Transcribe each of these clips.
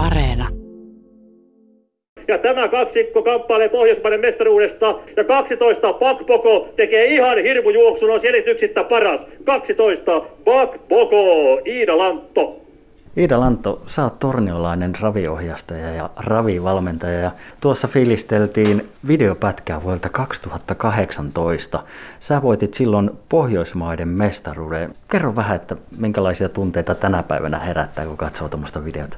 Areena. Ja tämä kaksikko kamppailee Pohjoismaiden mestaruudesta. Ja 12 Bakboko tekee ihan hirmujuoksun, on selityksittä paras. 12 Bakboko, Iida Lantto. Iida Lantto, sä oot torniolainen raviohjastaja ja ravivalmentaja ja tuossa filisteltiin videopätkää vuodelta 2018. Sä voitit silloin Pohjoismaiden mestaruuden. Kerro vähän, että minkälaisia tunteita tänä päivänä herättää, kun katsoo tuommoista videota.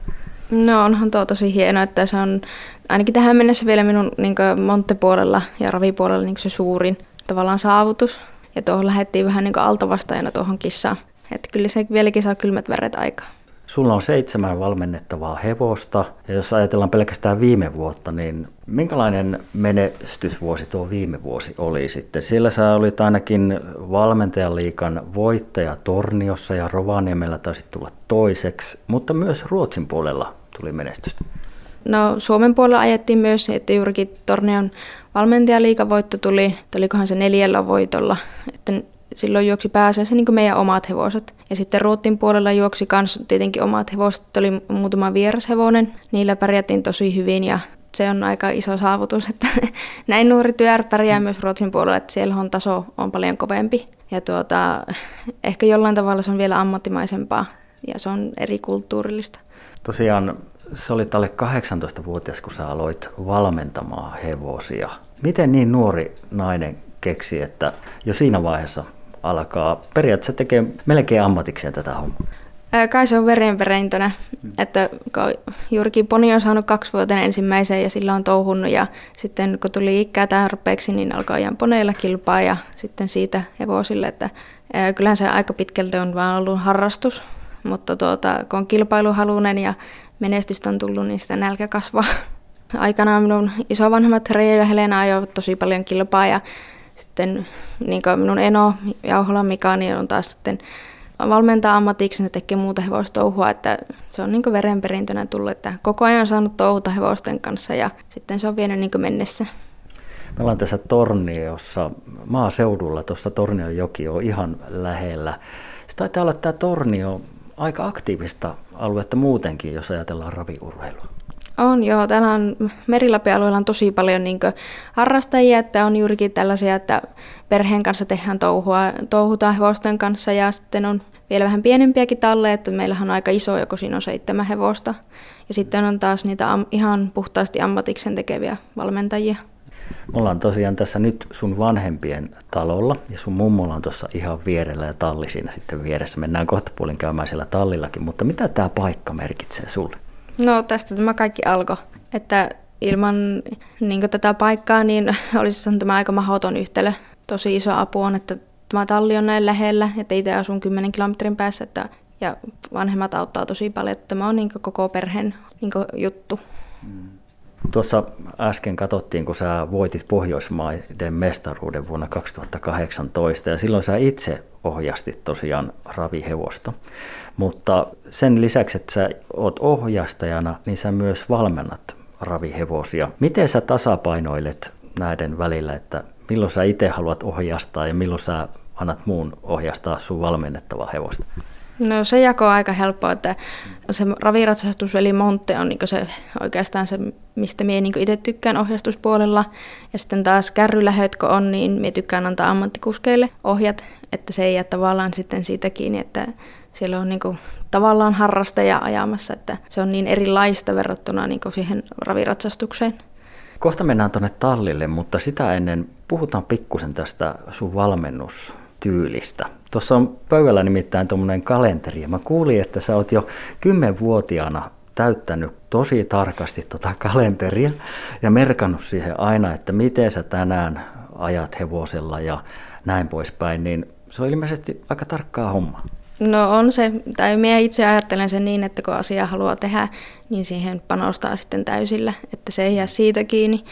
No onhan tuo tosi hieno, että se on ainakin tähän mennessä vielä minun niin Montte-puolella ja ravipuolella niin se suurin tavallaan saavutus. Ja tuohon lähdettiin vähän niin altavastajana tuohon kissaan. Että kyllä se vieläkin saa kylmät väret aikaa. Sulla on seitsemän valmennettavaa hevosta, ja jos ajatellaan pelkästään viime vuotta, niin minkälainen menestysvuosi tuo viime vuosi oli sitten? Siellä sä olit ainakin valmentajaliikan voittaja Torniossa ja Rovaniemellä taisit tulla toiseksi, mutta myös Ruotsin puolella tuli menestystä. No Suomen puolella ajettiin myös, että juurikin Tornion valmentajaliikavoitto tuli, olikohan se neljällä voitolla, että silloin juoksi pääasiassa niin meidän omat hevoset. Ja sitten Ruotin puolella juoksi myös tietenkin omat hevoset, oli muutama vierashevonen. Niillä pärjättiin tosi hyvin ja se on aika iso saavutus, että näin nuori työr pärjää myös Ruotsin puolella, että siellä on taso on paljon kovempi. Ja tuota, ehkä jollain tavalla se on vielä ammattimaisempaa ja se on eri kulttuurillista. Tosiaan se oli alle 18-vuotias, kun sä aloit valmentamaan hevosia. Miten niin nuori nainen keksi, että jo siinä vaiheessa alkaa periaatteessa tekee melkein ammatikseen tätä hommaa? Kai se on verenperintönä, että juurikin poni on saanut kaksi vuotta ensimmäisen ja sillä on touhunnut ja sitten kun tuli ikää tarpeeksi, niin alkaa ihan poneilla kilpaa ja sitten siitä hevosille, että kyllähän se aika pitkälti on vaan ollut harrastus, mutta tuota, kun on kilpailuhalunen ja menestystä on tullut, niin sitä nälkä kasvaa. Aikanaan minun isovanhemmat Reija ja Helena ajoivat tosi paljon kilpaa ja sitten niin minun eno Jauhola Mika niin on taas sitten valmentaa ammatiksi, ja tekee muuta hevostouhua, että se on niin verenperintönä tullut, että koko ajan on saanut touhuta hevosten kanssa ja sitten se on vienyt niin mennessä. Me ollaan tässä Torniossa, maaseudulla, tuossa Tornion joki on ihan lähellä. Se taitaa olla tämä Tornio aika aktiivista aluetta muutenkin, jos ajatellaan raviurheilua. On joo, täällä on Merilapi-alueella on tosi paljon niin harrastajia, että on juurikin tällaisia, että perheen kanssa tehdään touhua, touhutaan hevosten kanssa ja sitten on vielä vähän pienempiäkin talleja, että meillähän on aika iso, joko siinä on seitsemän hevosta. Ja sitten on taas niitä am, ihan puhtaasti ammatiksen tekeviä valmentajia. Me ollaan tosiaan tässä nyt sun vanhempien talolla ja sun mummolla on tuossa ihan vierellä ja talli siinä sitten vieressä. Mennään kohta puolin käymään siellä tallillakin, mutta mitä tämä paikka merkitsee sulle? No tästä tämä kaikki alkoi, että ilman niin tätä paikkaa niin olisi tämä aika mahdoton yhtälö. Tosi iso apu on, että tämä talli on näin lähellä, että itse asun 10 kilometrin päässä että, ja vanhemmat auttaa tosi paljon, että tämä on niin koko perheen niin juttu. Mm. Tuossa äsken katsottiin, kun sä voitit Pohjoismaiden mestaruuden vuonna 2018 ja silloin sä itse ohjastit tosiaan ravihevosta. Mutta sen lisäksi, että sä oot ohjastajana, niin sä myös valmennat ravihevosia. Miten sä tasapainoilet näiden välillä, että milloin sä itse haluat ohjastaa ja milloin sä annat muun ohjastaa sun valmennettavaa hevosta? No se jako on aika helppoa, että se raviratsastus eli Monte on niin se, oikeastaan se, mistä minä niin itse tykkään ohjastuspuolella. Ja sitten taas kärrylähöt, kun on, niin minä tykkään antaa ammattikuskeille ohjat, että se ei jää tavallaan sitten siitä kiinni, että siellä on niin kuin, tavallaan harrastaja ajamassa, että se on niin erilaista verrattuna niin kuin siihen raviratsastukseen. Kohta mennään tuonne tallille, mutta sitä ennen puhutaan pikkusen tästä sun valmennustyylistä. Tuossa on pöydällä nimittäin tuommoinen kalenteri ja mä kuulin, että sä oot jo kymmenvuotiaana täyttänyt tosi tarkasti tuota kalenteria ja merkannut siihen aina, että miten sä tänään ajat hevosella ja näin poispäin, niin se on ilmeisesti aika tarkkaa hommaa. No on se, tai minä itse ajattelen sen niin, että kun asia haluaa tehdä, niin siihen panostaa sitten täysillä, että se ei jää siitä kiinni.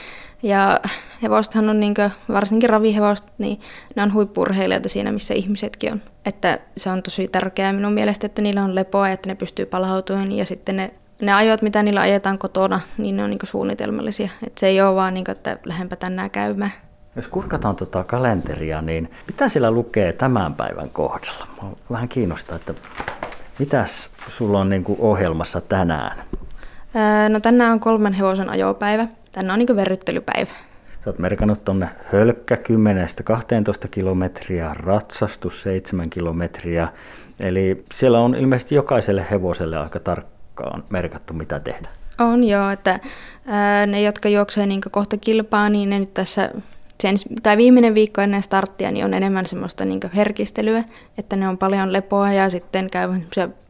Ja hevostahan on, niin kuin, varsinkin ravihevost, niin ne on huippurheilijoita siinä, missä ihmisetkin on. Että se on tosi tärkeää minun mielestä, että niillä on lepoa ja että ne pystyy palautumaan. Ja sitten ne, ne ajot, mitä niillä ajetaan kotona, niin ne on niin suunnitelmallisia. Että se ei ole vaan, niin kuin, että lähdenpä tänään käymään. Jos kurkataan tuota kalenteria, niin mitä siellä lukee tämän päivän kohdalla? Mä vähän kiinnostaa, että mitäs sulla on niin kuin ohjelmassa tänään? no tänään on kolmen hevosen ajopäivä. Tänään on niin verryttelypäivä. Sä oot merkannut tonne hölkkä 10-12 kilometriä, ratsastus 7 kilometriä. Eli siellä on ilmeisesti jokaiselle hevoselle aika tarkkaan merkattu, mitä tehdä. On joo, että ää, ne, jotka juoksee niin kohta kilpaa, niin ne nyt tässä sen, tai viimeinen viikko ennen starttia niin on enemmän semmoista niin herkistelyä, että ne on paljon lepoa ja sitten käy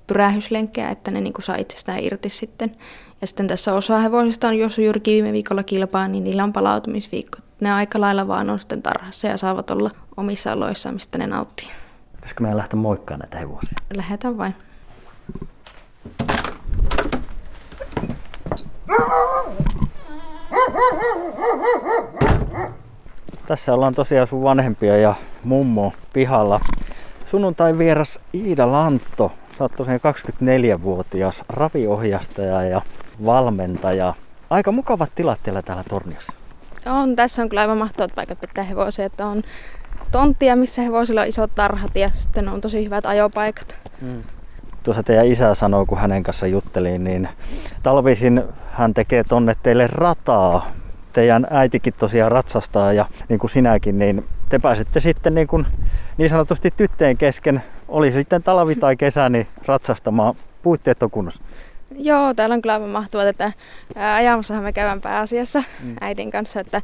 pyrähyslenkkejä, että ne niin saa itsestään irti sitten. Ja sitten tässä osa hevosista on juossut juurikin viime viikolla kilpaa, niin niillä on palautumisviikko. Ne aika lailla vaan on sitten tarhassa ja saavat olla omissa oloissaan, mistä ne nauttii. Pitäisikö meidän lähteä moikkaamaan näitä hevosia? Lähetään vain. Tässä ollaan tosiaan sun vanhempia ja mummo pihalla. Sunnuntai vieras Iida Lantto. Sä oot tosiaan 24-vuotias raviohjastaja ja valmentaja. Aika mukavat tilat teillä täällä Torniossa. On, tässä on kyllä aivan mahtavat paikat pitää hevosia, että on tonttia, missä hevosilla on isot tarhat ja sitten on tosi hyvät ajopaikat. Hmm. Tuossa teidän isä sanoi, kun hänen kanssa juttelin, niin talvisin hän tekee tonne teille rataa. Teidän äitikin tosiaan ratsastaa ja niin kuin sinäkin, niin te pääsette sitten niin, kuin, niin sanotusti tytteen kesken, oli sitten talvi tai kesä, niin ratsastamaan. Puitteet on kunnossa. Joo, täällä on kyllä aivan mahtuvat, että ajamassahan me käydään pääasiassa mm. äitin kanssa, että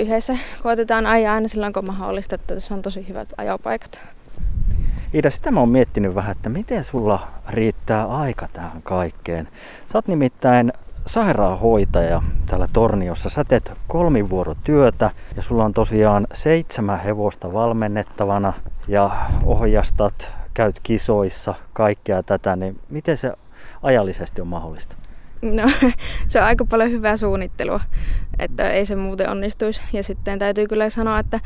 yhdessä koetetaan ajaa aina silloin, kun mahdollista, että tässä on tosi hyvät ajopaikat. Iida, sitä mä oon miettinyt vähän, että miten sulla riittää aika tähän kaikkeen. Sä oot nimittäin sairaanhoitaja täällä Torniossa. Sä teet kolmivuorotyötä ja sulla on tosiaan seitsemän hevosta valmennettavana ja ohjastat, käyt kisoissa, kaikkea tätä, niin miten se ajallisesti on mahdollista? No, se on aika paljon hyvää suunnittelua, että ei se muuten onnistuisi. Ja sitten täytyy kyllä sanoa, että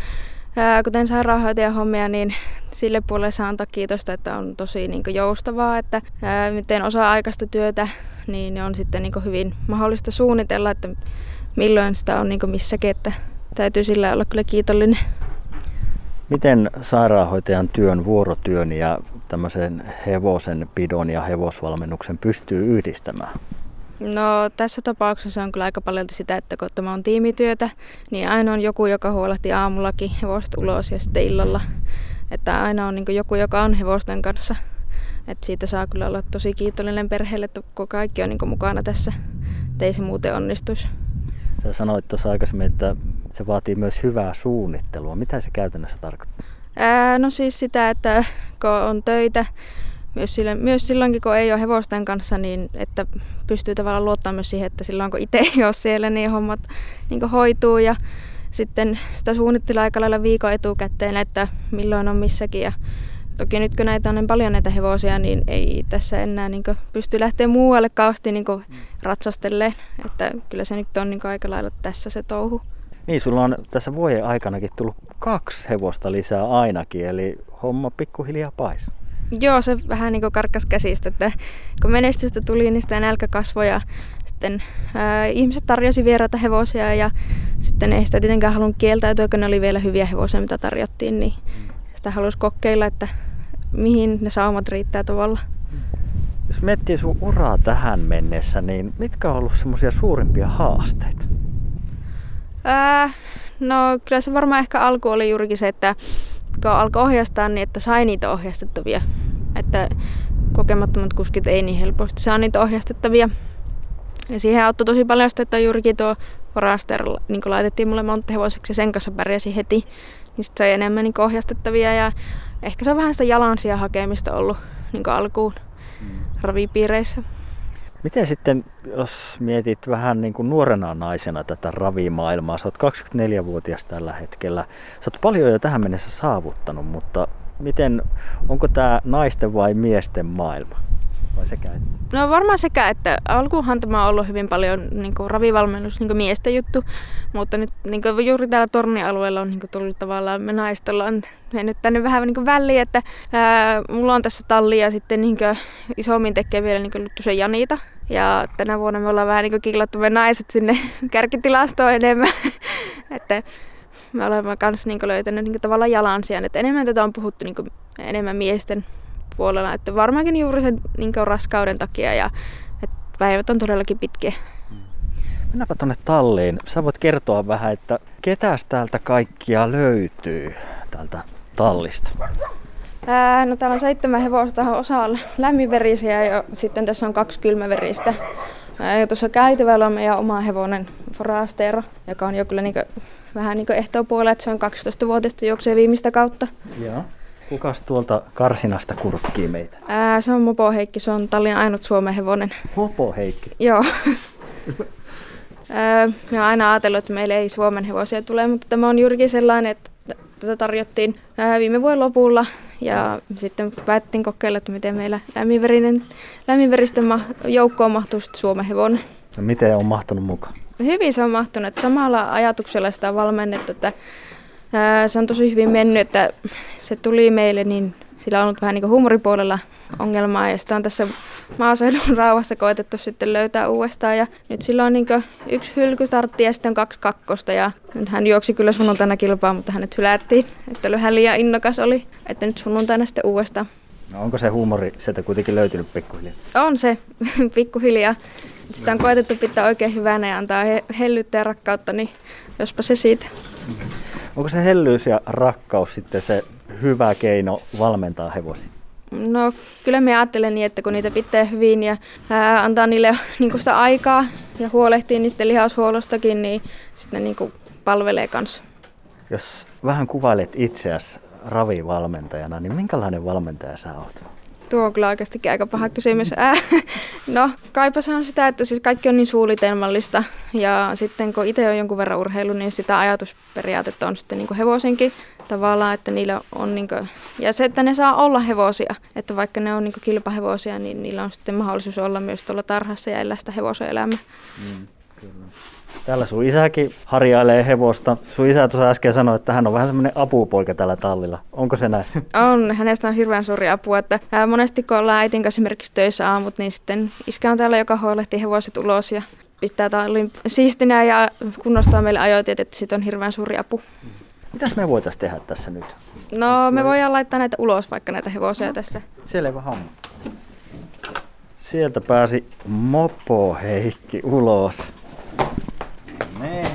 kuten sairaanhoitajan hommia, niin sille puolelle saa antaa kiitosta, että on tosi niin joustavaa, että ää, miten osa-aikaista työtä, niin on sitten niin hyvin mahdollista suunnitella, että milloin sitä on niin missäkin, että täytyy sillä olla kyllä kiitollinen. Miten sairaanhoitajan työn, vuorotyön ja tämmöisen hevosen pidon ja hevosvalmennuksen pystyy yhdistämään? No tässä tapauksessa on kyllä aika paljon sitä, että kun tämä on tiimityötä, niin aina on joku, joka huolehtii aamullakin hevosta ulos ja sitten illalla. Että aina on niin joku, joka on hevosten kanssa. Et siitä saa kyllä olla tosi kiitollinen perheelle, että kaikki on niin mukana tässä, ettei se muuten onnistuisi. Sä sanoit tuossa aikaisemmin, että se vaatii myös hyvää suunnittelua. Mitä se käytännössä tarkoittaa? Ää, no siis sitä, että kun on töitä, myös, sille, myös silloinkin kun ei ole hevosten kanssa, niin että pystyy tavallaan luottamaan myös siihen, että silloin kun itse ei ole siellä, niin hommat niin hoituu ja sitten sitä suunnittelee aika lailla viikon etukäteen, että milloin on missäkin ja Toki nyt kun näitä on niin paljon näitä hevosia, niin ei tässä enää niin pysty lähteä muualle kauheasti niin ratsastelee. Että kyllä se nyt on niin aika lailla tässä se touhu. Niin, sulla on tässä vuoden aikanakin tullut kaksi hevosta lisää ainakin, eli homma pikkuhiljaa pais. Joo, se vähän niin karkas käsistä, että kun menestystä tuli, niin sitä nälkä kasvoi ja sitten ää, ihmiset tarjosi vieraita hevosia ja sitten ei sitä tietenkään halunnut kieltäytyä, kun ne oli vielä hyviä hevosia, mitä tarjottiin, niin sitä halusi kokeilla, että mihin ne saumat riittää tavalla. Jos miettii sun uraa tähän mennessä, niin mitkä on ollut semmoisia suurimpia haasteita? Ää, no kyllä se varmaan ehkä alku oli juurikin se, että kun alkoi ohjastaa, niin että sai niitä ohjastettavia. Että kokemattomat kuskit ei niin helposti saa niitä ohjastettavia. Ja siihen auttoi tosi paljon sitä, että juurikin tuo Foraster niin laitettiin mulle monta hevoseksi ja sen kanssa pärjäsi heti. Niin sitten sai enemmän niin ohjastettavia ja ehkä se on vähän sitä jalansia hakemista ollut niin alkuun mm. ravipiireissä. Miten sitten, jos mietit vähän niin kuin nuorena naisena tätä ravimaailmaa, sä oot 24-vuotias tällä hetkellä, sä oot paljon jo tähän mennessä saavuttanut, mutta miten, onko tämä naisten vai miesten maailma? Vai sekä että? No varmaan sekä, että alkuunhan tämä on ollut hyvin paljon niin kuin ravivalmennus niin kuin miesten juttu, mutta nyt niin kuin juuri täällä tornialueella on niin kuin tullut tavallaan, me naiset ollaan mennyt tänne vähän niin kuin väliin, että ää, mulla on tässä talli ja sitten niin kuin isommin tekee vielä niin kuin se Janita, ja tänä vuonna me ollaan vähän niin killattu me naiset sinne kärkitilastoon enemmän. että me olemme kanssa niin löytäneet niin tavallaan jalansijan. Että enemmän tätä on puhuttu niin enemmän miesten puolella. Että varmaankin juuri sen niin raskauden takia ja että päivät on todellakin pitkiä. Mennäänpä tuonne talliin. Sä voit kertoa vähän, että ketäs täältä kaikkia löytyy täältä tallista? Ää, no täällä on seitsemän hevosta, osa on lämminverisiä ja sitten tässä on kaksi kylmäveristä. Ää, ja tuossa käytävällä on meidän oma hevonen Forastero, joka on jo kyllä niinku, vähän niin ehtoopuolella, että se on 12-vuotiaista juoksee viimeistä kautta. Joo. Kukas tuolta karsinasta kurkkii meitä? Ää, se on Mopo Heikki, se on Tallin ainut Suomen hevonen. Mopo Heikki. Joo. Ää, mä oon aina ajatellut, että meillä ei Suomen hevosia tule, mutta tämä on juurikin sellainen, että tätä tarjottiin ää, viime vuoden lopulla ja sitten päättiin kokeilla, että miten meillä lämminverinen, lämminveristen ma- joukkoon mahtuu Suomen hevonen. No miten on mahtunut mukaan? Hyvin se on mahtunut. Samalla ajatuksella sitä on valmennettu, että ää, se on tosi hyvin mennyt, että se tuli meille, niin sillä on ollut vähän niin huumoripuolella ongelmaa ja sitä on tässä maaseudun rauhassa koetettu sitten löytää uudestaan. Ja nyt sillä on niin yksi hylkystartti ja sitten kaksi kakkosta ja nyt hän juoksi kyllä sunnuntaina kilpaa, mutta hänet hylättiin, että hän liian innokas oli, että nyt sunnuntaina sitten uudestaan. No onko se huumori sieltä kuitenkin löytynyt pikkuhiljaa? On se, pikkuhiljaa. Sitä on koetettu pitää oikein hyvänä ja antaa hellyyttä ja rakkautta, niin jospa se siitä. Onko se hellyys ja rakkaus sitten se hyvä keino valmentaa hevosia? No kyllä me ajattelen niin, että kun niitä pitää hyvin ja ää, antaa niille niin sitä aikaa ja huolehtii niiden lihashuollostakin, niin sitten niin palvelee kanssa. Jos vähän kuvailet itseäsi ravivalmentajana, niin minkälainen valmentaja sä oot? Tuo on kyllä oikeasti aika paha kysymys. Ää, no, kaipa se on sitä, että siis kaikki on niin suunnitelmallista. Ja sitten kun itse on jonkun verran urheilu, niin sitä ajatusperiaatetta on sitten niin hevosenkin tavallaan, että niillä on niin kuin, ja se, että ne saa olla hevosia, että vaikka ne on niin kilpahevosia, niin niillä on sitten mahdollisuus olla myös tuolla tarhassa ja elää sitä hevosen elämää. Mm, kyllä. Täällä sun isäkin harjailee hevosta. Sun isä tuossa äsken sanoi, että hän on vähän semmoinen apupoika tällä tallilla. Onko se näin? On, hänestä on hirveän suuri apu. Että monesti kun ollaan äitin kanssa esimerkiksi töissä aamut, niin sitten iskä on täällä, joka huolehtii hevoset ulos ja pistää tallin siistinä ja kunnostaa meille ajoitiet, että siitä on hirveän suuri apu. Mitäs me voitaisiin tehdä tässä nyt? No me voidaan laittaa näitä ulos, vaikka näitä hevosia no. tässä. Selvä homma. Sieltä pääsi Mopo Heikki ulos. Nee.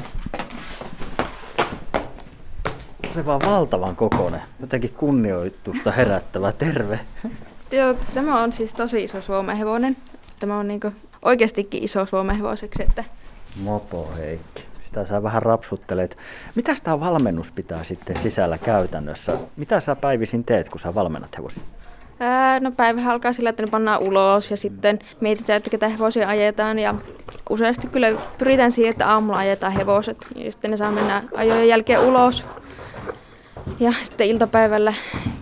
Se vaan valtavan kokoinen. Jotenkin kunnioitusta herättävä. Terve. Joo, tämä on siis tosi iso Suomen hevonen. Tämä on niinku oikeastikin iso Suomen hevoseksi. Että... Mopo Heikki. Sitä sä vähän rapsuttelet. Mitä tämä valmennus pitää sitten sisällä käytännössä? Mitä sä päivisin teet, kun sä valmennat hevosia? Ää, no päivä alkaa sillä, että ne pannaan ulos ja sitten mietitään, että ketä hevosia ajetaan. Ja useasti kyllä pyritään siihen, että aamulla ajetaan hevoset ja sitten ne saa mennä ajojen jälkeen ulos. Ja sitten iltapäivällä,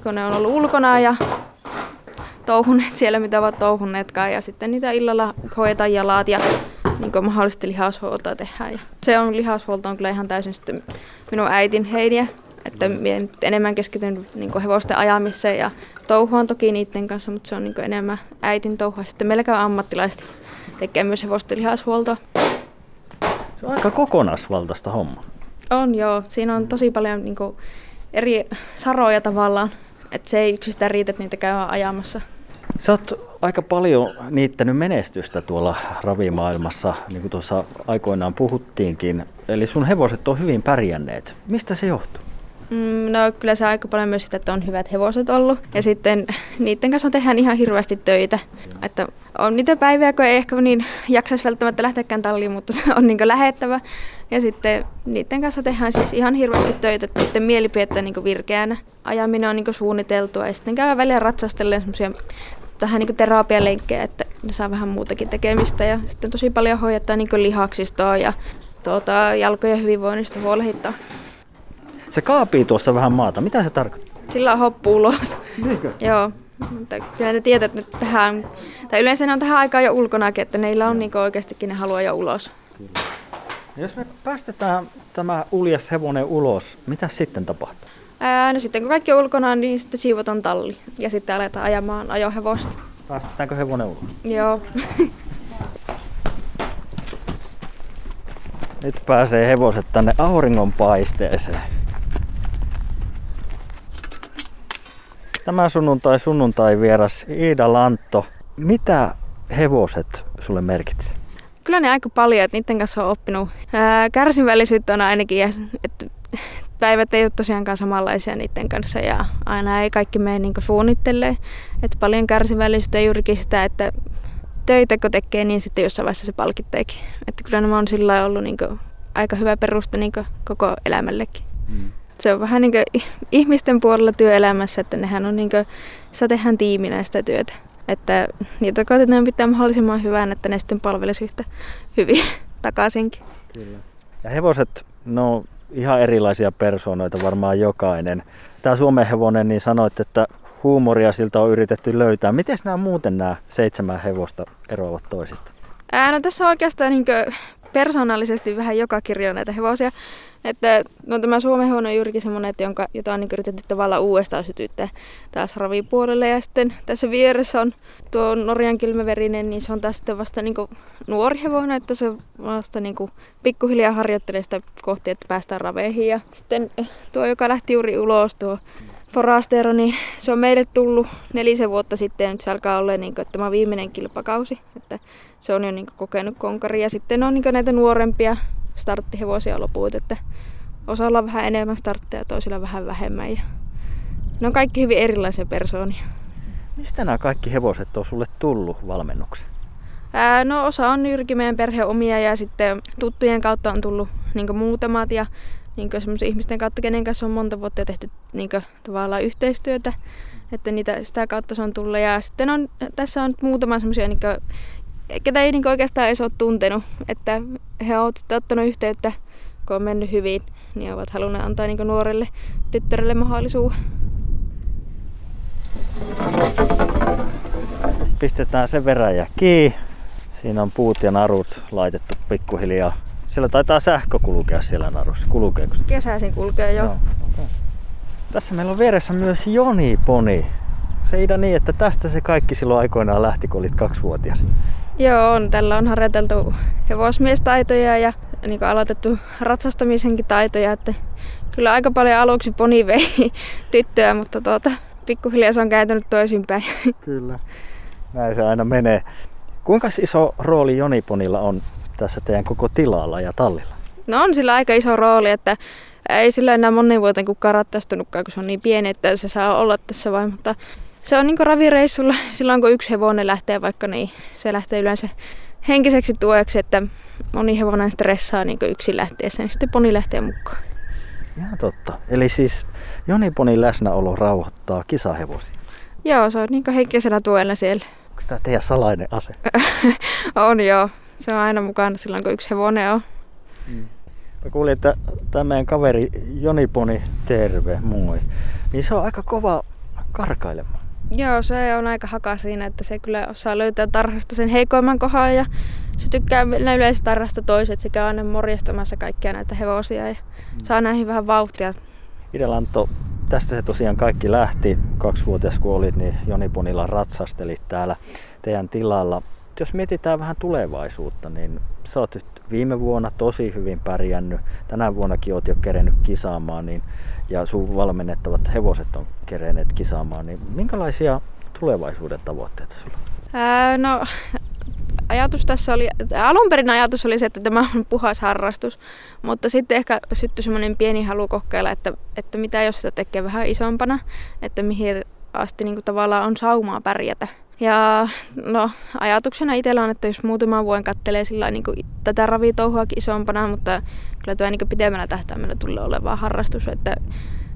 kun ne on ollut ulkona ja touhuneet siellä, mitä ovat touhuneetkaan. Ja sitten niitä illalla hoidetaan jalat ja niin mahdollisesti lihashuoltoa tehdään. Ja se on lihashuolto on kyllä ihan täysin sitten minun äitin heiniä. Että minä nyt enemmän keskityn niin hevosten ajamiseen ja touhuan toki niiden kanssa, mutta se on niin enemmän äitin touhua. Sitten meillä käy ammattilaiset tekee myös hevosten lihashuoltoa. Se on aika kokonaisvaltaista homma. On joo. Siinä on tosi paljon niin eri saroja tavallaan. Että se ei yksistään riitä, että niitä käy ajamassa. Sä oot aika paljon niittänyt menestystä tuolla ravimaailmassa, niin kuin tuossa aikoinaan puhuttiinkin. Eli sun hevoset on hyvin pärjänneet. Mistä se johtuu? Mm, no kyllä se aika paljon myös sitä, että on hyvät hevoset ollut. Ja sitten niiden kanssa tehdään ihan hirveästi töitä. Että on niitä päiviä, kun ei ehkä niin jaksaisi välttämättä lähteäkään talliin, mutta se on niin lähettävä. Ja sitten niiden kanssa tehdään siis ihan hirveästi töitä, että niiden mieli niin virkeänä. Ajaminen on niin suunniteltua ja sitten käydään välillä ratsastellen semmoisia vähän niin terapialenkkejä, että ne saa vähän muutakin tekemistä. Ja sitten tosi paljon hoidetaan niin lihaksistoa ja tuota, jalkojen hyvinvoinnista huolehittaa. Se kaapii tuossa vähän maata. Mitä se tarkoittaa? Sillä on hoppu ulos. Niinkö? Joo. Mutta kyllä ne tietää, että nyt tähän, tai yleensä ne on tähän aikaan jo ulkonakin, että neillä on niin oikeastikin ne haluaa jo ulos. Kyllä. Jos me päästetään tämä uljas hevonen ulos, mitä sitten tapahtuu? Ää, no sitten kun kaikki on ulkona, niin sitten siivoton talli ja sitten aletaan ajamaan ajohevosta. Päästetäänkö hevonen ulos? Joo. Nyt pääsee hevoset tänne auringonpaisteeseen. Tämä sunnuntai sunnuntai vieras Iida Lantto. Mitä hevoset sulle merkitsee? Kyllä ne aika paljon, että niiden kanssa on oppinut. Ää, kärsivällisyyttä on ainakin, että päivät ei ole tosiaankaan samanlaisia niiden kanssa ja aina ei kaikki mene niin suunnittelee. Että paljon kärsivällisyyttä juurikin sitä, että töitä kun tekee, niin sitten jossain vaiheessa se palkitteekin. Että kyllä nämä on sillä ollut niin aika hyvä perusta niin koko elämällekin. Mm. Se on vähän niin ihmisten puolella työelämässä, että nehän on niin kuin, sitä tehdään tiiminä sitä työtä. Että niitä koitetaan pitää mahdollisimman hyvän, että ne sitten palvelisi yhtä hyvin takaisinkin. Kyllä. Ja hevoset, no ihan erilaisia persoonoita varmaan jokainen. Tämä Suomen hevonen, niin sanoit, että huumoria siltä on yritetty löytää. Miten nämä muuten nämä seitsemän hevosta eroavat toisista? Ää, no tässä on oikeastaan niin persoonallisesti vähän joka kirjo näitä hevosia. Että, no tämä Suomen hevonen on juurikin semmoinen, että jonka, jota on niin yritetty tavallaan uudestaan sytyttää taas ravipuolelle. Ja sitten tässä vieressä on tuo Norjan kylmäverinen, niin se on taas sitten vasta niin nuori hevonen, että se vasta niin pikkuhiljaa harjoittelee sitä kohti, että päästään raveihin. Ja sitten tuo, joka lähti juuri ulos, tuo Forastero, niin se on meille tullut nelisen vuotta sitten ja nyt se alkaa olla niin kuin, tämä viimeinen kilpakausi. Että se on jo niin kuin, kokenut konkari ja sitten on niin kuin, näitä nuorempia starttihevosia loput, että osalla on vähän enemmän startteja ja toisilla vähän vähemmän. Ja ne on kaikki hyvin erilaisia persoonia. Mistä nämä kaikki hevoset on sulle tullut valmennukseen? Ää, no osa on juurikin meidän perhe omia ja sitten tuttujen kautta on tullut niin muutamat ja niin ihmisten kautta, kenen kanssa on monta vuotta tehty niin tavallaan yhteistyötä. Että niitä, sitä kautta se on tullut. Ja sitten on, tässä on muutama semmoisia, niin ketä ei niin oikeastaan edes ole tuntenut. Että he ovat ottanut yhteyttä, kun on mennyt hyvin, niin ovat halunneet antaa niin nuorelle tyttärelle mahdollisuuden. Pistetään se veräjä kiinni. Siinä on puut ja narut laitettu pikkuhiljaa siellä taitaa sähkö kulkea siellä narussa. Kulkeeko se? Kesäisin kulkee jo. Joo, okay. Tässä meillä on vieressä myös Joni Poni. Se ei niin, että tästä se kaikki silloin aikoinaan lähti, kun olit kaksivuotias. Joo, on. Tällä on harjoiteltu hevosmiestaitoja ja niin aloitettu ratsastamisenkin taitoja. Että kyllä aika paljon aluksi poni vei tyttöä, mutta tuota, pikkuhiljaa se on kääntynyt toisinpäin. Kyllä. Näin se aina menee. Kuinka iso rooli Joniponilla on tässä teidän koko tilalla ja tallilla? No on sillä aika iso rooli, että ei sillä enää monen vuoteen kukaan rattastunutkaan, kun se on niin pieni, että se saa olla tässä vain, mutta se on niin ravireissulla silloin, kun yksi hevonen lähtee vaikka, niin se lähtee yleensä henkiseksi tueksi, että moni hevonen stressaa niin yksin lähteessä, niin sitten poni lähtee mukaan. Ihan totta. Eli siis Joni Ponin läsnäolo rauhoittaa kisahevosia? Joo, se on niin henkisenä tuella siellä. Onko tämä teidän salainen ase? on joo. Se on aina mukana silloin, kun yksi hevonen on. Mm. Mä kuulin, että tämä meidän kaveri Joniponi, terve, moi. Niin se on aika kova karkailemaan. Joo, se on aika haka siinä, että se kyllä osaa löytää tarhasta sen heikoimman kohan ja se tykkää yleensä tarhasta toiset sekä aina morjastamassa kaikkia näitä hevosia ja mm. saa näihin vähän vauhtia. Idelanto, tästä se tosiaan kaikki lähti. Kaksivuotias kun olit, niin Joniponilla ratsastelit täällä teidän tilalla jos mietitään vähän tulevaisuutta, niin sä oot viime vuonna tosi hyvin pärjännyt. Tänä vuonnakin oot jo kerennyt kisaamaan niin, ja sun valmennettavat hevoset on kerenneet kisaamaan. Niin minkälaisia tulevaisuuden tavoitteita sulla Ää, no, ajatus tässä oli, alun perin ajatus oli se, että tämä on puhas harrastus, mutta sitten ehkä syttyi semmoinen pieni halu kokeilla, että, että mitä jos sitä tekee vähän isompana, että mihin asti niin kuin tavallaan on saumaa pärjätä. Ja no, ajatuksena itsellä on, että jos muutaman vuoden kattelee sillä niin kuin tätä ravitouhuakin isompana, mutta kyllä tämä niin pitemmällä tähtäimellä tulee olemaan harrastus. Että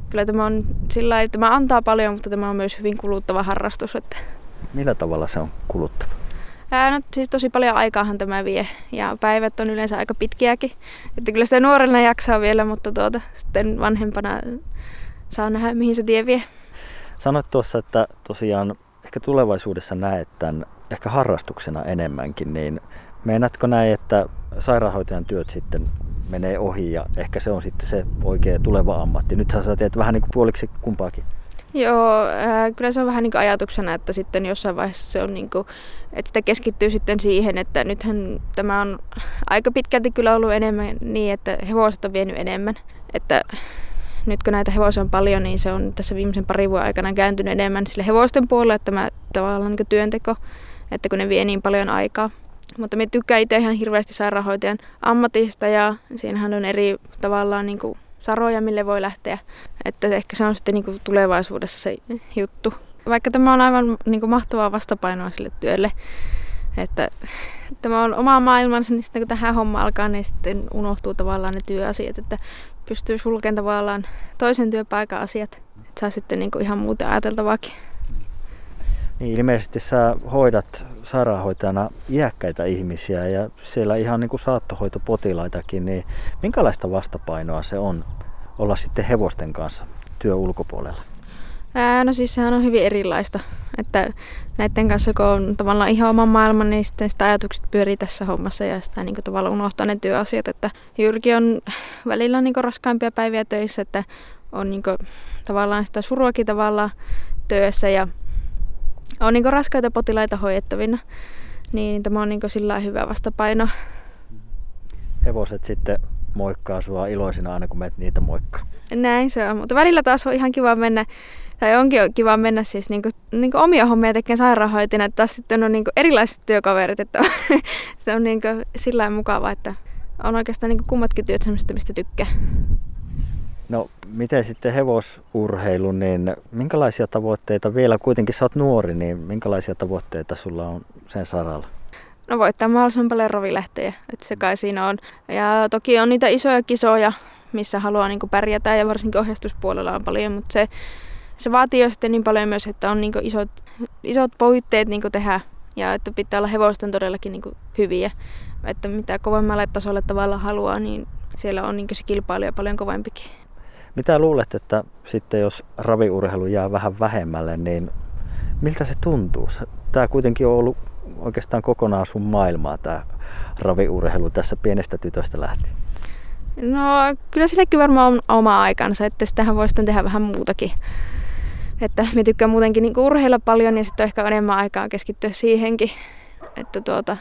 kyllä tämä on sillä että tämä antaa paljon, mutta tämä on myös hyvin kuluttava harrastus. Että... Millä tavalla se on kuluttava? Ää, no, siis tosi paljon aikaahan tämä vie ja päivät on yleensä aika pitkiäkin. Että kyllä sitä nuorena jaksaa vielä, mutta tuota, sitten vanhempana saa nähdä, mihin se tie vie. Sanoit tuossa, että tosiaan ehkä tulevaisuudessa näet tämän ehkä harrastuksena enemmänkin, niin meinaatko näin, että sairaanhoitajan työt sitten menee ohi ja ehkä se on sitten se oikea tuleva ammatti. Nythän sä teet vähän niin kuin puoliksi kumpaakin. Joo, äh, kyllä se on vähän niin kuin ajatuksena, että sitten jossain vaiheessa se on niin kuin, että sitä keskittyy sitten siihen, että nythän tämä on aika pitkälti kyllä ollut enemmän niin, että hevoset on vienyt enemmän. Että nyt kun näitä hevosia on paljon, niin se on tässä viimeisen parin vuoden aikana kääntynyt enemmän sille hevosten puolelle, että tämä tavallaan niin työnteko, että kun ne vie niin paljon aikaa. Mutta me tykkään itse ihan hirveästi sairaanhoitajan ammatista ja siinähän on eri tavallaan niin kuin saroja, mille voi lähteä. Että ehkä se on sitten niin kuin tulevaisuudessa se juttu. Vaikka tämä on aivan niin kuin mahtavaa vastapainoa sille työlle, että tämä on oma maailmansa, niin sitten kun tähän homma alkaa, niin sitten unohtuu tavallaan ne työasiat, että pystyy sulkemaan tavallaan toisen työpaikan asiat. Että saa sitten niin kuin ihan muuten ajateltavaakin. Niin ilmeisesti sä hoidat sairaanhoitajana iäkkäitä ihmisiä ja siellä ihan niin kuin saattohoitopotilaitakin, niin minkälaista vastapainoa se on olla sitten hevosten kanssa työ ulkopuolella? Ää, no siis sehän on hyvin erilaista, että näiden kanssa kun on tavallaan ihan oma maailma, niin sitten sitä ajatukset pyörii tässä hommassa ja sitä niin tavallaan unohtaa ne työasiat, että Jyrki on välillä niin raskaimpia päiviä töissä, että on niin kuin, tavallaan sitä suruakin tavallaan työssä ja on niin raskaita potilaita hoidettavina, niin tämä on niin sillä hyvä vastapaino. Hevoset sitten moikkaa sua iloisina aina kun menet niitä moikkaa. Näin se on, mutta välillä taas on ihan kiva mennä, tai onkin kiva mennä siis niinku, niinku omia hommia tekemään sairaanhoitajana, että taas sitten on niinku erilaiset työkaverit, että se on niinku sillä mukava, että on oikeastaan niinku kummatkin työt semmoista, mistä tykkää. No miten sitten hevosurheilu, niin minkälaisia tavoitteita vielä, kuitenkin sä oot nuori, niin minkälaisia tavoitteita sulla on sen saralla? No voittaa mahdollisimman paljon rovilähtejä, että se kai siinä on. Ja toki on niitä isoja kisoja, missä haluaa niin pärjätä ja varsinkin ohjastuspuolella on paljon, mutta se, se vaatii jo sitten niin paljon myös, että on niin isot, isot puitteet niin tehdä ja että pitää olla hevosten todellakin niin hyviä. Että mitä kovemmalle tasolle tavallaan haluaa, niin siellä on niin se kilpailu paljon kovempikin. Mitä luulet, että sitten jos raviurheilu jää vähän vähemmälle, niin miltä se tuntuu? Tämä kuitenkin on ollut oikeastaan kokonaan sun maailmaa, tämä raviurheilu tässä pienestä tytöstä lähtien. No kyllä sillekin varmaan on oma aikansa, että sitähän voi sitten tehdä vähän muutakin. Että me tykkään muutenkin niin urheilla paljon ja sitten on ehkä enemmän aikaa keskittyä siihenkin. Että tuota,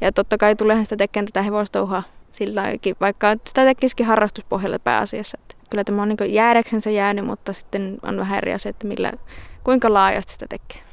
ja totta kai tulee sitä tekemään tätä hevostouhaa sillä vaikka sitä tekisikin harrastuspohjalle pääasiassa. Että kyllä tämä on niin jäädäksensä jäänyt, mutta sitten on vähän eri asia, että millä, kuinka laajasti sitä tekee.